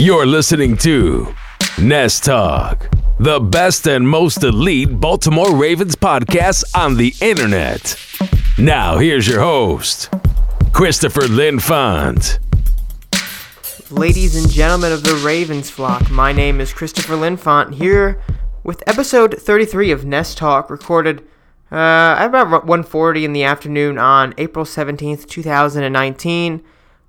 You're listening to Nest Talk, the best and most elite Baltimore Ravens podcast on the internet. Now, here's your host, Christopher Linfont. Ladies and gentlemen of the Ravens flock, my name is Christopher Linfont here with episode 33 of Nest Talk, recorded uh, at about 1:40 in the afternoon on April 17th, 2019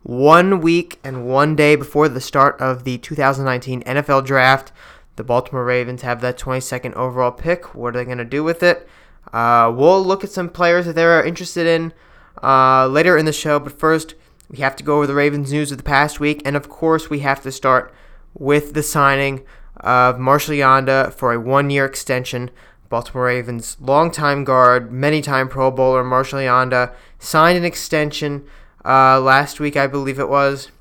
one week and one day before the start of the 2019 NFL Draft. The Baltimore Ravens have that 22nd overall pick. What are they going to do with it? Uh, we'll look at some players that they're interested in uh, later in the show, but first, we have to go over the Ravens news of the past week, and of course, we have to start with the signing of Marshal Yanda for a one year extension. Baltimore Ravens longtime guard, many time Pro Bowler Marshal Yanda signed an extension uh, last week, I believe it was,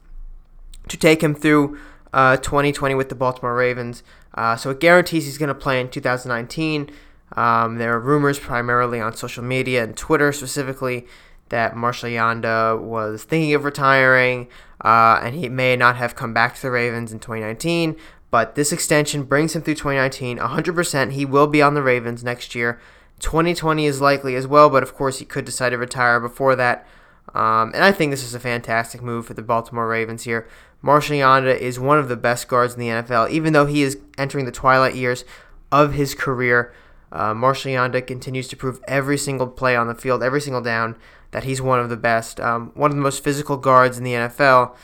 to take him through uh, 2020 with the Baltimore Ravens. Uh, so it guarantees he's going to play in 2019. Um, there are rumors primarily on social media and Twitter specifically that Marshal Yanda was thinking of retiring uh, and he may not have come back to the Ravens in 2019. But this extension brings him through 2019. 100% he will be on the Ravens next year. 2020 is likely as well, but of course he could decide to retire before that. Um, and I think this is a fantastic move for the Baltimore Ravens here. Marshal Yanda is one of the best guards in the NFL, even though he is entering the twilight years of his career. Uh, Marshal Yanda continues to prove every single play on the field, every single down, that he's one of the best, um, one of the most physical guards in the NFL.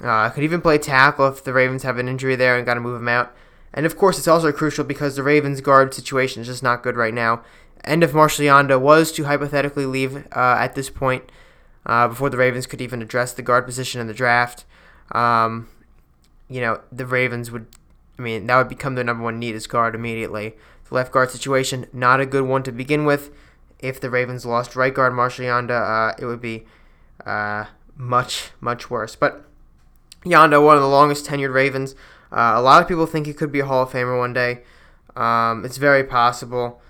Uh, could even play tackle if the Ravens have an injury there and got to move him out. And of course, it's also crucial because the Ravens guard situation is just not good right now. And if Marshal Yanda was to hypothetically leave uh, at this point, uh, before the Ravens could even address the guard position in the draft. Um, you know, the Ravens would, I mean, that would become their number one need as guard immediately. The left guard situation, not a good one to begin with. If the Ravens lost right guard Marshal Yanda, uh, it would be uh, much, much worse. But Yanda, one of the longest tenured Ravens. Uh, a lot of people think he could be a Hall of Famer one day. Um, it's very possible.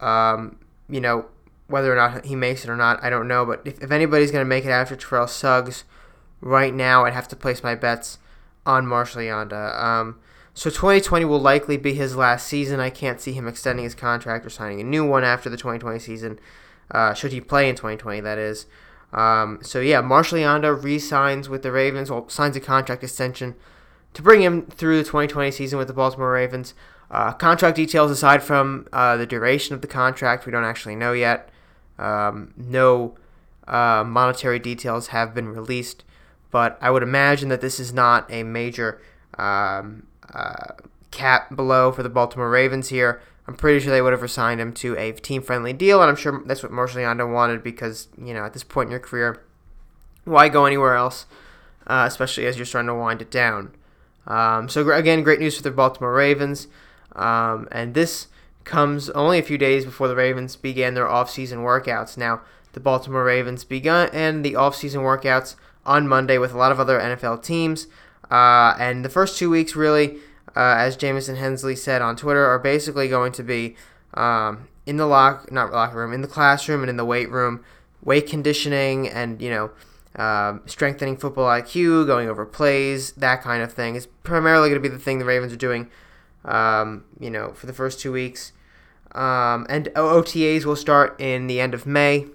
Um, you know, whether or not he makes it or not, I don't know. But if, if anybody's going to make it after Terrell Suggs, right now I'd have to place my bets on Marshal Yanda. Um, so 2020 will likely be his last season. I can't see him extending his contract or signing a new one after the 2020 season. Uh, should he play in 2020, that is. Um, so yeah, Marshal Yanda re-signs with the Ravens, or signs a contract extension to bring him through the 2020 season with the Baltimore Ravens. Uh, contract details aside from uh, the duration of the contract, we don't actually know yet. Um, no uh, monetary details have been released, but I would imagine that this is not a major um, uh, cap below for the Baltimore Ravens here. I'm pretty sure they would have assigned him to a team-friendly deal, and I'm sure that's what Yanda wanted because you know at this point in your career, why go anywhere else, uh, especially as you're starting to wind it down. Um, so again, great news for the Baltimore Ravens, um, and this comes only a few days before the Ravens began their offseason workouts. Now, the Baltimore Ravens began and the offseason workouts on Monday with a lot of other NFL teams. Uh, and the first two weeks, really, uh, as Jamison Hensley said on Twitter, are basically going to be um, in the lock, not locker room, in the classroom and in the weight room, weight conditioning and you know um, strengthening football IQ, going over plays, that kind of thing is primarily going to be the thing the Ravens are doing. Um, you know, for the first two weeks. Um, and OTAs will start in the end of May.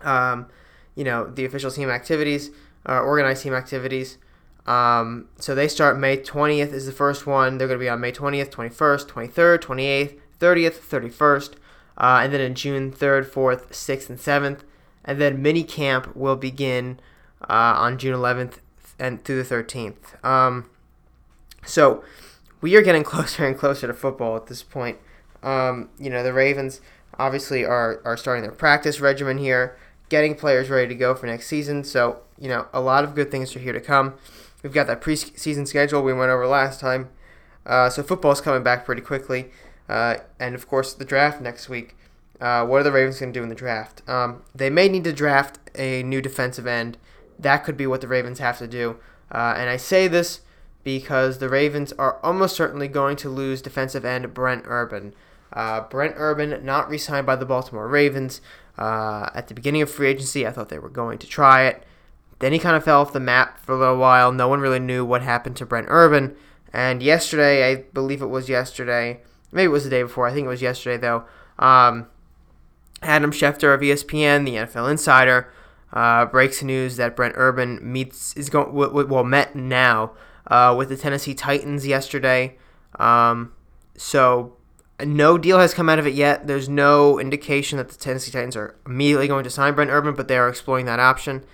Um, you know, the official team activities, uh, organized team activities. Um, so they start May 20th is the first one. They're going to be on May 20th, 21st, 23rd, 28th, 30th, 31st. Uh, and then in June 3rd, 4th, 6th, and 7th. And then mini camp will begin uh, on June 11th and through the 13th. Um, so we are getting closer and closer to football at this point. Um, you know, the Ravens obviously are, are starting their practice regimen here, getting players ready to go for next season. So, you know, a lot of good things are here to come. We've got that preseason schedule we went over last time. Uh, so football's coming back pretty quickly. Uh, and of course, the draft next week. Uh, what are the Ravens going to do in the draft? Um, they may need to draft a new defensive end. That could be what the Ravens have to do. Uh, and I say this because the Ravens are almost certainly going to lose defensive end Brent Urban. Uh, Brent Urban not re-signed by the Baltimore Ravens uh, at the beginning of free agency. I thought they were going to try it, Then he kind of fell off the map for a little while. No one really knew what happened to Brent Urban. And yesterday, I believe it was yesterday, maybe it was the day before. I think it was yesterday though. Um, Adam Schefter of ESPN, the NFL Insider, uh, breaks news that Brent Urban meets is going well met now uh, with the Tennessee Titans yesterday. Um, so no deal has come out of it yet. There's no indication that the Tennessee Titans are immediately going to sign Brent Urban, but they are exploring that option.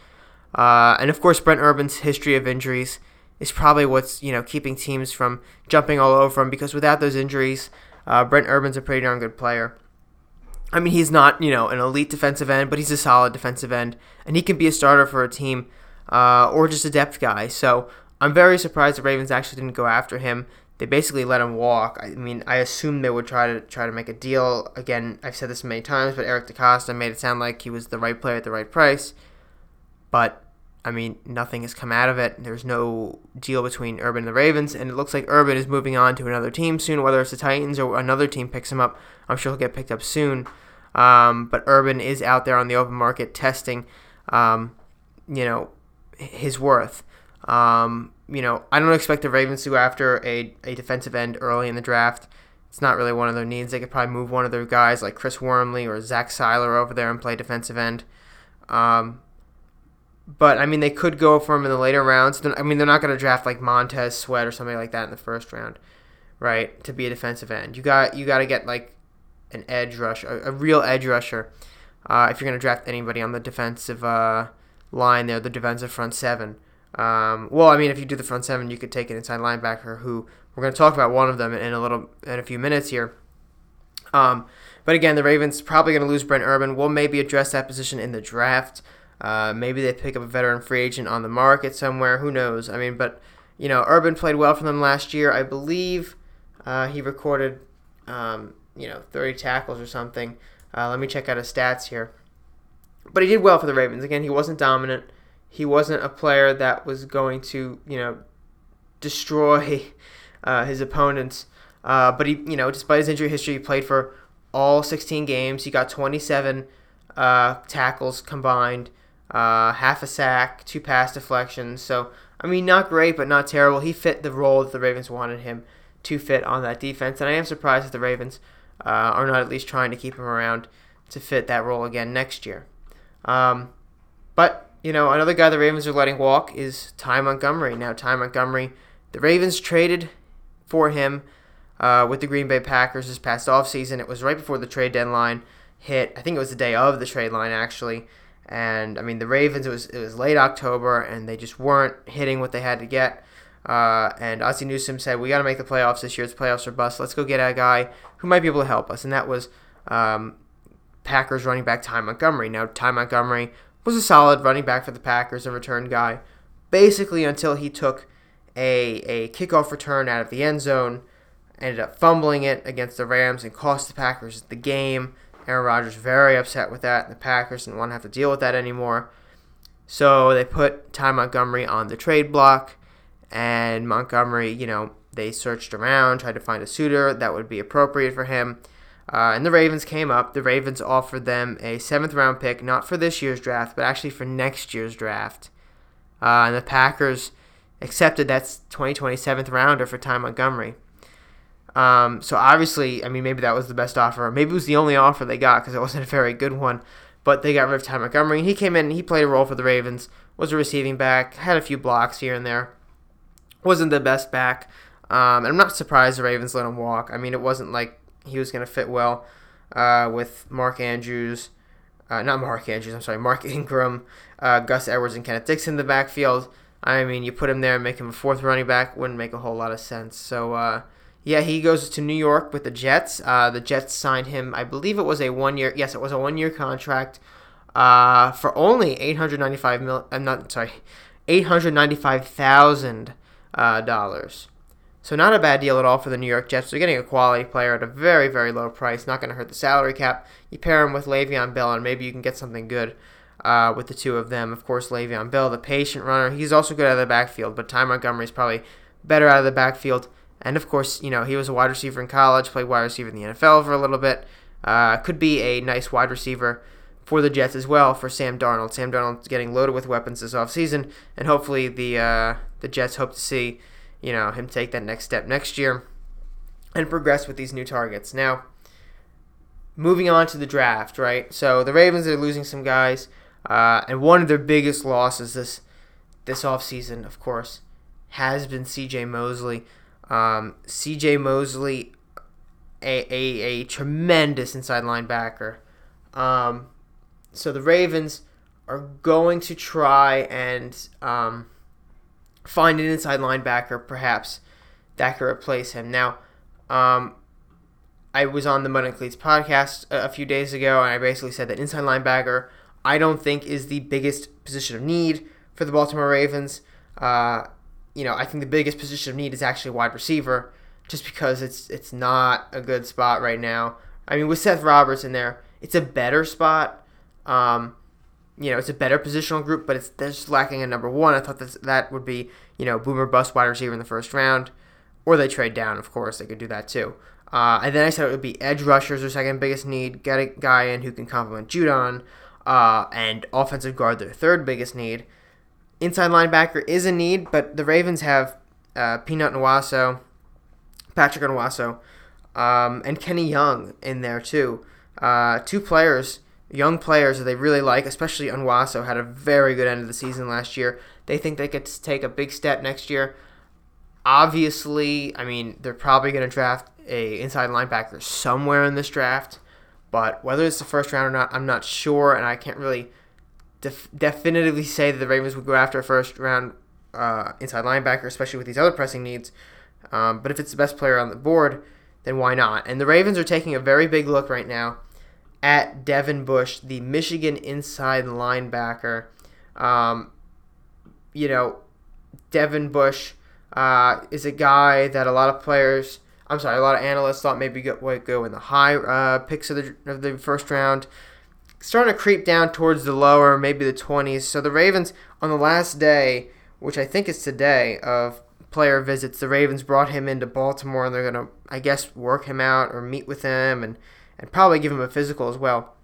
Uh, and of course, Brent Urban's history of injuries is probably what's you know keeping teams from jumping all over him because without those injuries, uh, Brent Urban's a pretty darn good player. I mean, he's not you know an elite defensive end, but he's a solid defensive end, and he can be a starter for a team uh, or just a depth guy. So I'm very surprised the Ravens actually didn't go after him. They basically let him walk. I mean, I assume they would try to try to make a deal. Again, I've said this many times, but Eric DeCosta made it sound like he was the right player at the right price. But I mean, nothing has come out of it. There's no deal between Urban and the Ravens, and it looks like Urban is moving on to another team soon, whether it's the Titans or another team picks him up. I'm sure he'll get picked up soon. Um, but Urban is out there on the open market testing, um, you know, his worth. Um, you know, I don't expect the Ravens to go after a, a defensive end early in the draft. It's not really one of their needs. They could probably move one of their guys like Chris Wormley or Zach Sieler over there and play defensive end. Um, but I mean, they could go for him in the later rounds. I mean, they're not going to draft like Montez Sweat or somebody like that in the first round, right? To be a defensive end, you got you got to get like an edge rush, a, a real edge rusher. Uh, if you're going to draft anybody on the defensive uh, line there, the defensive front seven. Um, well, I mean, if you do the front seven, you could take an inside linebacker who we're going to talk about one of them in a little in a few minutes here. Um, but again, the Ravens probably going to lose Brent Urban. We'll maybe address that position in the draft. Uh, maybe they pick up a veteran free agent on the market somewhere. Who knows? I mean, but you know, Urban played well for them last year. I believe uh, he recorded, um, you know, 30 tackles or something. Uh, let me check out his stats here. But he did well for the Ravens. Again, he wasn't dominant he wasn't a player that was going to, you know, destroy uh, his opponents. Uh, but he, you know, despite his injury history, he played for all 16 games. He got 27 uh, tackles combined, uh, half a sack, two pass deflections. So, I mean, not great, but not terrible. He fit the role that the Ravens wanted him to fit on that defense. And I am surprised that the Ravens uh, are not at least trying to keep him around to fit that role again next year. Um, but you know, another guy the Ravens are letting walk is Ty Montgomery. Now, Ty Montgomery, the Ravens traded for him uh, with the Green Bay Packers this past offseason. It was right before the trade deadline hit. I think it was the day of the trade line, actually. And I mean, the Ravens, it was it was late October, and they just weren't hitting what they had to get. Uh, and Ozzie Newsome said, "We got to make the playoffs this year. It's playoffs or bust. Let's go get a guy who might be able to help us." And that was um, Packers running back Ty Montgomery. Now, Ty Montgomery was a solid running back for the Packers, and return guy, basically until he took a, a kickoff return out of the end zone, ended up fumbling it against the Rams and cost the Packers the game. Aaron Rodgers very upset with that, and the Packers didn't want to have to deal with that anymore. So they put Ty Montgomery on the trade block, and Montgomery, you know, they searched around, tried to find a suitor that would be appropriate for him. Uh, and the Ravens came up. The Ravens offered them a seventh round pick, not for this year's draft, but actually for next year's draft. Uh, and the Packers accepted that 2020 seventh rounder for Ty Montgomery. Um, so obviously, I mean, maybe that was the best offer. Maybe it was the only offer they got because it wasn't a very good one. But they got rid of Ty Montgomery. He came in and he played a role for the Ravens. Was a receiving back, had a few blocks here and there. Wasn't the best back. Um, and I'm not surprised the Ravens let him walk. I mean, it wasn't like he was going to fit well uh, with Mark Andrews, uh, not Mark Andrews, I'm sorry, Mark Ingram, uh, Gus Edwards, and Kenneth Dixon in the backfield. I mean, you put him there and make him a fourth running back wouldn't make a whole lot of sense. So, uh, yeah, he goes to New York with the Jets. Uh, the Jets signed him, I believe it was a one year, yes, it was a one year contract uh, for only 895 mil, I'm not sorry, $895,000. So not a bad deal at all for the New York Jets. They're getting a quality player at a very, very low price. Not going to hurt the salary cap. You pair him with Le'Veon Bell, and maybe you can get something good uh, with the two of them. Of course, Le'Veon Bell, the patient runner, he's also good out of the backfield, but Ty Montgomery is probably better out of the backfield. And of course, you know, he was a wide receiver in college, played wide receiver in the NFL for a little bit. Uh, could be a nice wide receiver for the Jets as well for Sam Darnold. Sam Darnold's getting loaded with weapons this offseason, and hopefully the uh, the Jets hope to see you know him take that next step next year and progress with these new targets. Now, moving on to the draft, right? So the Ravens are losing some guys, uh, and one of their biggest losses this this offseason, of course, has been C.J. Mosley. Um, C.J. Mosley, a, a, a tremendous inside linebacker. Um, so the Ravens are going to try and um, find an inside linebacker, perhaps that could replace him. Now, um, I was on the Mud and Cleats podcast a, few days ago, and I basically said that inside linebacker I don't think is the biggest position of need for the Baltimore Ravens. Uh, you know, I think the biggest position of need is actually wide receiver, just because it's it's not a good spot right now. I mean, with Seth Roberts in there, it's a better spot. Um, you know, it's a better positional group, but it's just lacking a number one. I thought that that would be, you know, boomer bust wide receiver in the first round, or they trade down. Of course, they could do that too. Uh, and then I said it would be edge rushers, their second biggest need. Get a guy in who can complement Judon, uh, and offensive guard, their third biggest need. Inside linebacker is a need, but the Ravens have uh, Peanut Onwuasor, Patrick Onwuasor, um, and Kenny Young in there too. Uh, two players young players that they really like, especially Onwuasor, had a very good end of the season last year. They think they could take a big step next year. Obviously, I mean, they're probably going to draft a inside linebacker somewhere in this draft, but whether it's the first round or not, I'm not sure, and I can't really def- definitively say that the Ravens would go after a first round uh, inside linebacker, especially with these other pressing needs. Um, but if it's the best player on the board, then why not? And the Ravens are taking a very big look right now at Devin Bush, the Michigan inside linebacker. Um, you know, Devin Bush uh, is a guy that a lot of players, I'm sorry, a lot of analysts thought maybe go, would go in the high uh, picks of the, of the first round. Starting to creep down towards the lower, maybe the 20s. So the Ravens, on the last day, which I think is today, of player visits, the Ravens brought him into Baltimore and they're going to, I guess, work him out or meet with him and – and probably give him a physical as well.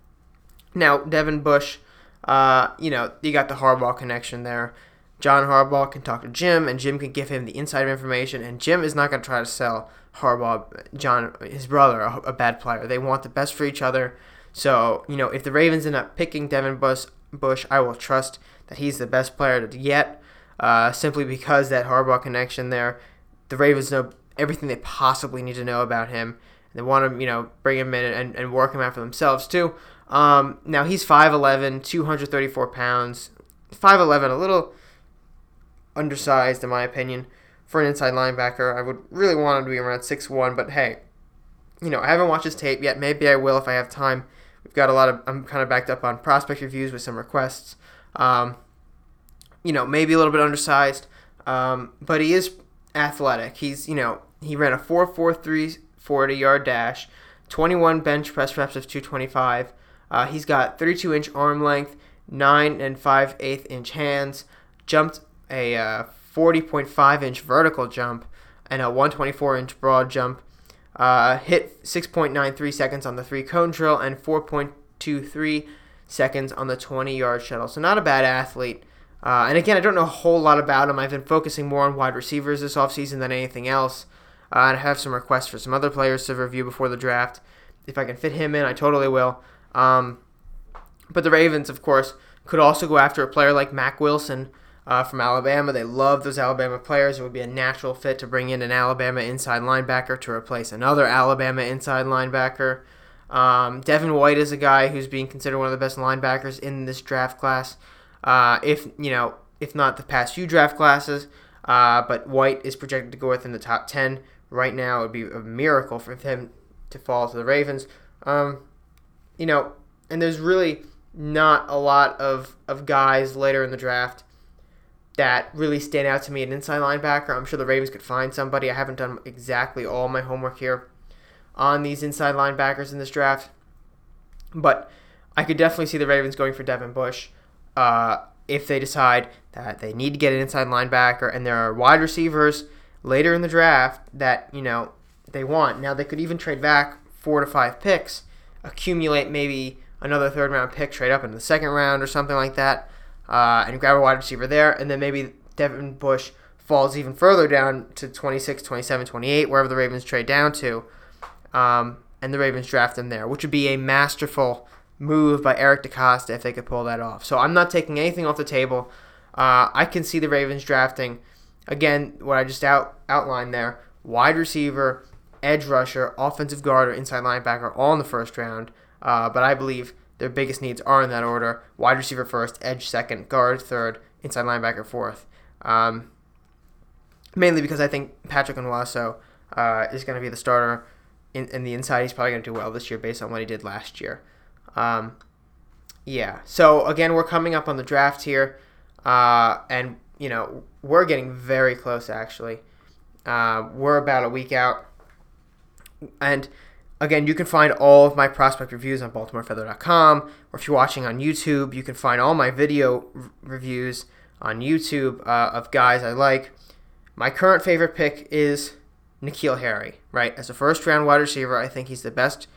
Now, Devin Bush, uh, you know, you got the Harbaugh connection there. John Harbaugh can talk to Jim, and Jim can give him the insider information, and Jim is not going to try to sell Harbaugh, John, his brother, a, a, bad player. They want the best for each other. So, you know, if the Ravens end up picking Devin Bush, Bush I will trust that he's the best player to get, uh, simply because that Harbaugh connection there. The Ravens know everything they possibly need to know about him, they want to, you know, bring him in and, and work him out for themselves too. Um, now he's 5'11", 234 pounds. 5'11", a little undersized in my opinion for an inside linebacker. I would really want him to be around 6'1", but hey, you know, I haven't watched his tape yet. Maybe I will if I have time. We've got a lot of, I'm kind of backed up on prospect reviews with some requests. Um, you know, maybe a little bit undersized, um, but he is athletic. He's, you know, he ran a 4.43 40 yard dash, 21 bench press reps of 225. Uh, he's got 32 inch arm length, 9 and 5 8 inch hands, jumped a uh, 40.5 inch vertical jump, and a 124 inch broad jump. Uh, hit 6.93 seconds on the three cone drill and 4.23 seconds on the 20 yard shuttle. So, not a bad athlete. Uh, and again, I don't know a whole lot about him. I've been focusing more on wide receivers this offseason than anything else. Uh, I have some requests for some other players to review before the draft. If I can fit him in, I totally will. Um, but the Ravens, of course, could also go after a player like Mack Wilson uh, from Alabama. They love those Alabama players. It would be a natural fit to bring in an Alabama inside linebacker to replace another Alabama inside linebacker. Um, Devin White is a guy who's being considered one of the best linebackers in this draft class. Uh, if you know, if not the past few draft classes, uh, but White is projected to go within the top ten right now. It would be a miracle for him to fall to the Ravens. Um, you know, and there's really not a lot of, of guys later in the draft that really stand out to me. An inside linebacker, I'm sure the Ravens could find somebody. I haven't done exactly all my homework here on these inside linebackers in this draft, but I could definitely see the Ravens going for Devin Bush uh, if they decide that they need to get an inside linebacker and there are wide receivers later in the draft that you know they want. Now they could even trade back four to five picks, accumulate maybe another third round pick, trade up in the second round or something like that, uh, and grab a wide receiver there, and then maybe Devin Bush falls even further down to 26, 27, 28, wherever the Ravens trade down to, um, and the Ravens draft him there, which would be a masterful move by Eric DeCosta if they could pull that off. So I'm not taking anything off the table. Uh, I can see the Ravens drafting, again, what I just out outlined there wide receiver, edge rusher, offensive guard, or inside linebacker all in the first round. Uh, but I believe their biggest needs are in that order wide receiver first, edge second, guard third, inside linebacker fourth. Um, mainly because I think Patrick Onwuasor uh, is going to be the starter in, in the inside. He's probably going to do well this year based on what he did last year. Um, yeah. So again, we're coming up on the draft here, uh, and you know we're getting very close. Actually, uh, we're about a week out, and again, you can find all of my prospect reviews on BaltimoreFeather.com, or if you're watching on YouTube, you can find all my video r- reviews on YouTube uh, of guys I like. My current favorite pick is N'Keal Harry, right? As a first round wide receiver, I think he's the best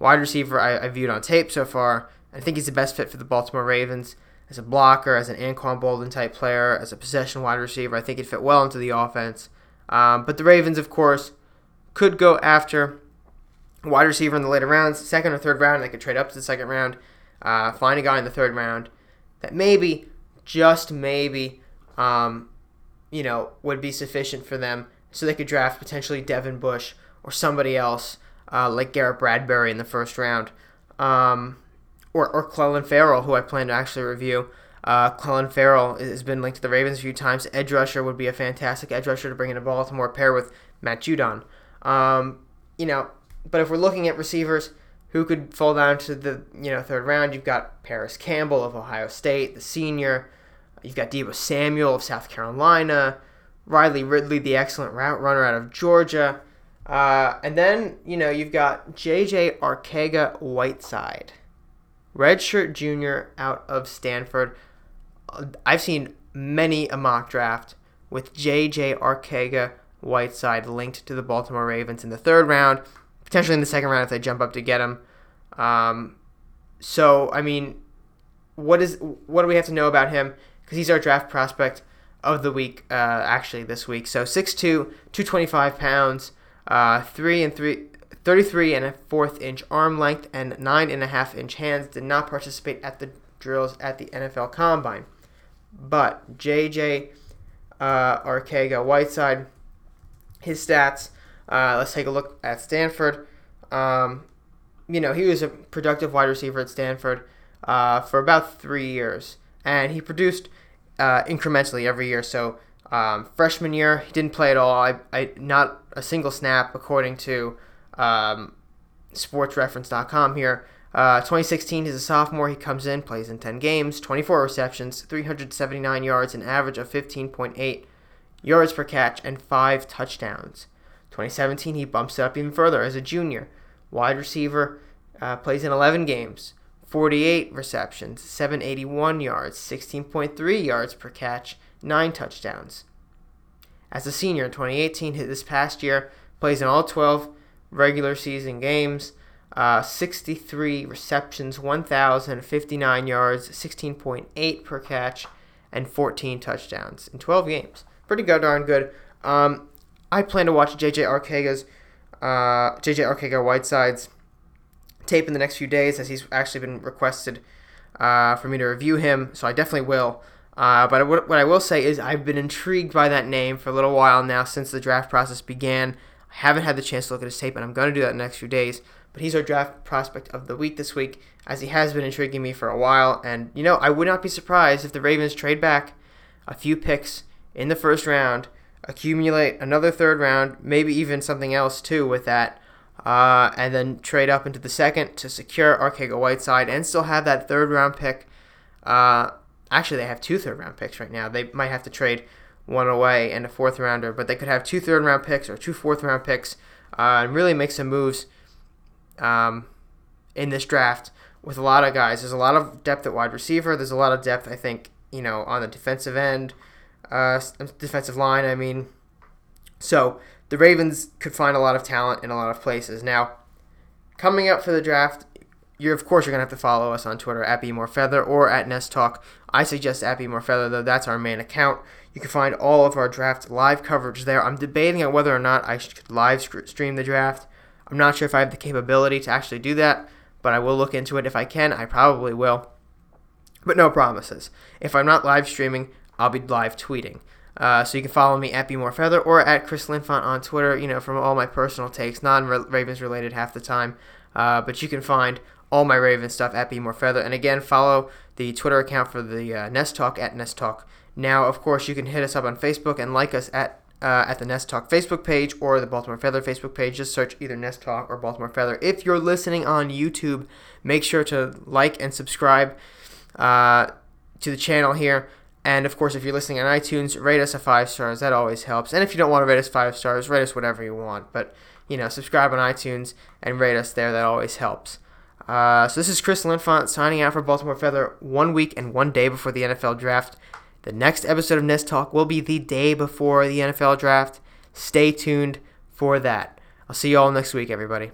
wide receiver I, I viewed on tape so far. I think he's the best fit for the Baltimore Ravens as a blocker, as an Anquan Boldin type player, as a possession wide receiver. I think he'd fit well into the offense. Um, but the Ravens, of course, could go after wide receiver in the later rounds, second or third round. They could trade up to the second round, uh, find a guy in the third round that maybe, just maybe, um, you know, would be sufficient for them so they could draft potentially Devin Bush or somebody else uh, like Garrett Bradbury in the first round, um, or, or Clelin Ferrell, who I plan to actually review. Uh, Clelin Ferrell has been linked to the Ravens a few times. Edge rusher would be a fantastic edge rusher to bring into Baltimore, pair with Matt Judon. Um, you know, but if we're looking at receivers who could fall down to the you know third round, you've got Parris Campbell of Ohio State, the senior. You've got Deebo Samuel of South Carolina. Riley Ridley, the excellent route runner out of Georgia. Uh, and then, you know, you've got J.J. Arcega Whiteside, redshirt junior out of Stanford. I've seen many a mock draft with J.J. Arcega Whiteside linked to the Baltimore Ravens in the third round, potentially in the second round if they jump up to get him. Um, so, I mean, what is what do we have to know about him? Because he's our draft prospect of the week, uh, actually, this week. So 6'2", 225 pounds, uh, 3 and 3, 33 and a fourth inch arm length, and 9 and a half inch hands. Did not participate at the drills at the NFL Combine. But JJ uh, Arcega Whiteside, his stats, uh, let's take a look at Stanford. Um, you know, he was a productive wide receiver at Stanford uh, for about three years, and he produced – uh, incrementally every year. So um, freshman year, he didn't play at all. I, I not a single snap according to um, SportsReference.com here. Uh, 2016, he's a sophomore. He comes in, plays in 10 games, 24 receptions, 379 yards, an average of 15.8 yards per catch, and five touchdowns. 2017, he bumps it up even further as a junior. Wide receiver, uh, plays in 11 games, 48 receptions, 781 yards, 16.3 yards per catch, 9 touchdowns. As a senior in 2018, this past year, plays in all 12 regular season games, uh, 63 receptions, 1,059 yards, 16.8 per catch, and 14 touchdowns in 12 games. Pretty good, darn good. Um, I plan to watch JJ Arcega's, uh, JJ Arcega Whiteside's tape in the next few days as he's actually been requested uh, for me to review him, so I definitely will. Uh, but what I will say is I've been intrigued by that name for a little while now since the draft process began. Haven't had the chance to look at his tape, and I'm going to do that in the next few days. But he's our draft prospect of the week this week, as he has been intriguing me for a while. And, you know, I would not be surprised if the Ravens trade back a few picks in the first round, accumulate another third round, maybe even something else too with that, uh, and then trade up into the second to secure Arcega Whiteside and still have that third round pick. Uh, actually, they have two third round picks right now. They might have to trade one away and a fourth rounder, but they could have two third round picks or two fourth round picks uh, and really make some moves um, in this draft with a lot of guys. There's a lot of depth at wide receiver. There's a lot of depth, I think, you know, on the defensive end, uh, defensive line. I mean, so the Ravens could find a lot of talent in a lot of places. Now, coming up for the draft, you're of course you're gonna have to follow us on Twitter at BeMoreFeather or at Nest Talk. I suggest at BeMoreFeather though that's our main account. You can find all of our draft live coverage there. I'm debating on whether or not I should live stream the draft. I'm not sure if I have the capability to actually do that, but I will look into it. If I can, I probably will. But no promises. If I'm not live streaming, I'll be live tweeting. Uh, so you can follow me at BeMoreFeather or at Chris Linfont on Twitter. You know, from all my personal takes, non-Ravens related half the time. Uh, but you can find all my Raven stuff at Be More Feather. And again, follow the Twitter account for the uh, Nest Talk at Nest Talk. Now, of course, you can hit us up on Facebook and like us at uh, at the Nest Talk Facebook page or the Baltimore Feather Facebook page. Just search either Nest Talk or Baltimore Feather. If you're listening on YouTube, make sure to like and subscribe uh, to the channel here. And of course, if you're listening on iTunes, rate us a five stars. That always helps. And if you don't want to rate us five stars, rate us whatever you want. But you know, subscribe on iTunes and rate us there. That always helps. Uh, so this is Chris Linfont signing out for Baltimore Feather one week and one day before the NFL draft. The next episode of Nest Talk will be the day before the NFL draft. Stay tuned for that. I'll see you all next week, everybody.